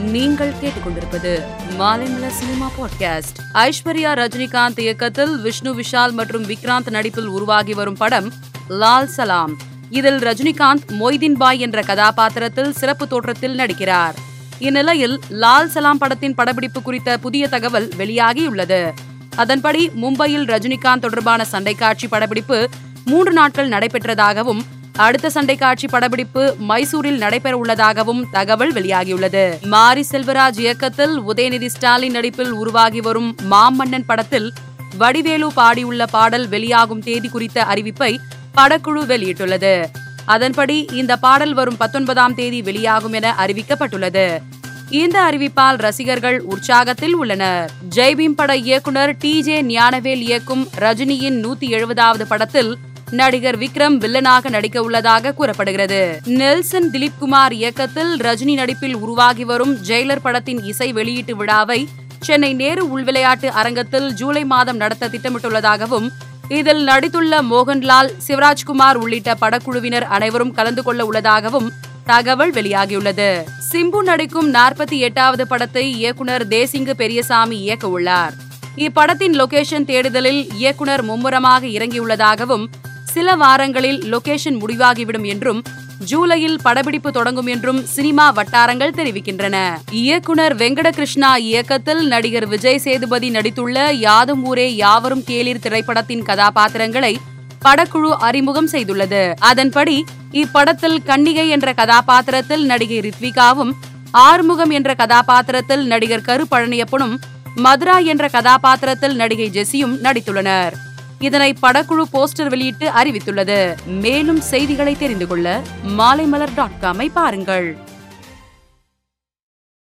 நீங்கள் கேட்டுக்கொண்டிருப்பது மாலைமல cinema podcast Aishwarya Rajinikanth இயக்கத்தில் விஷ்ணு விஷால் மற்றும் விக்ராந்த் நடிப்பில் உருவாகி வரும் படம் லால் சலாம். இதில் ரஜினிகாந்த் மொய்தீன் பாய் என்ற கதாபாத்திரத்தில் சிறப்பு தோற்றத்தில் நடிக்கிறார். இந்நிலையில் லால் சலாம் படத்தின் படப்பிடிப்பு குறித்த புதிய தகவல் வெளியாகியுள்ளது. அதன்படி மும்பையில் ரஜினிகாந்த் தொடர்பான சண்டை காட்சி படப்பிடிப்பு மூன்று நாட்கள் நடைபெற்றதாகவும் அடுத்த சண்டை காட்சி படப்பிடிப்பு மைசூரில் நடைபெற உள்ளதாகவும் தகவல் வெளியாகியுள்ளது. மாரி செல்வராஜ் இயக்கத்தில் உதயநிதி ஸ்டாலின் நடிப்பில் உருவாகி வரும் மாமன்னன் படத்தில் வடிவேலு பாடியுள்ள பாடல் வெளியாகும் தேதி குறித்த அறிவிப்பை படக்குழு வெளியிட்டுள்ளது. அதன்படி இந்த பாடல் வரும் பத்தொன்பதாம் தேதி வெளியாகும் என அறிவிக்கப்பட்டுள்ளது. இந்த அறிவிப்பால் ரசிகர்கள் உற்சாகத்தில் உள்ளனர். ஜெய்பீம் பட இயக்குனர் டி ஜே ஞானவேல் இயக்கும் ரஜினியின் நூத்தி எழுபதாவது படத்தில் நடிகர் விக்ரம் வில்லனாக நடிக்க உள்ளதாக கூறப்படுகிறது. நெல்சன் திலீப் குமார் இயக்கத்தில் ரஜினி நடிப்பில் உருவாகி வரும் ஜெயிலர் படத்தின் இசை வெளியீட்டு விழாவை சென்னை நேரு உள்விளையாட்டு அரங்கத்தில் ஜூலை மாதம் நடத்த திட்டமிட்டுள்ளதாகவும் இதில் நடித்துள்ள மோகன்லால் சிவராஜ்குமார் உள்ளிட்ட படக்குழுவினர் அனைவரும் கலந்து கொள்ள உள்ளதாகவும் தகவல் வெளியாகியுள்ளது. சிம்பு நடிக்கும் நாற்பத்தி எட்டாவது படத்தை இயக்குனர் தேசிங்கு பெரியசாமி இயக்க உள்ளார். இப்படத்தின் லொகேஷன் தேடுதலில் இயக்குனர் மும்முரமாக இறங்கியுள்ளதாகவும் சில வாரங்களில் லொகேஷன் முடிவாகிவிடும் என்றும் ஜூலையில் படப்பிடிப்பு தொடங்கும் என்றும் சினிமா வட்டாரங்கள் தெரிவிக்கின்றன. இயக்குனர் வெங்கடகிருஷ்ணா இயக்கத்தில் நடிகர் விஜய் சேதுபதி நடித்துள்ள யாதும் ஊரே யாவரும் கேளிர் திரைப்படத்தின் கதாபாத்திரங்களை படக்குழு அறிமுகம் செய்துள்ளது. அதன்படி இப்படத்தில் கன்னிகை என்ற கதாபாத்திரத்தில் நடிகை ரித்விகாவும் ஆறுமுகம் என்ற கதாபாத்திரத்தில் நடிகர் கரு பழனியப்பனும் மதுரா என்ற கதாபாத்திரத்தில் நடிகை ஜெசியும் நடித்துள்ளனர். இதனை படக்குழு போஸ்டர் வெளியிட்டு அறிவித்துள்ளது. மேலும் செய்திகளை தெரிந்து கொள்ள மாலைமலர் டாட் காமை பாருங்கள்.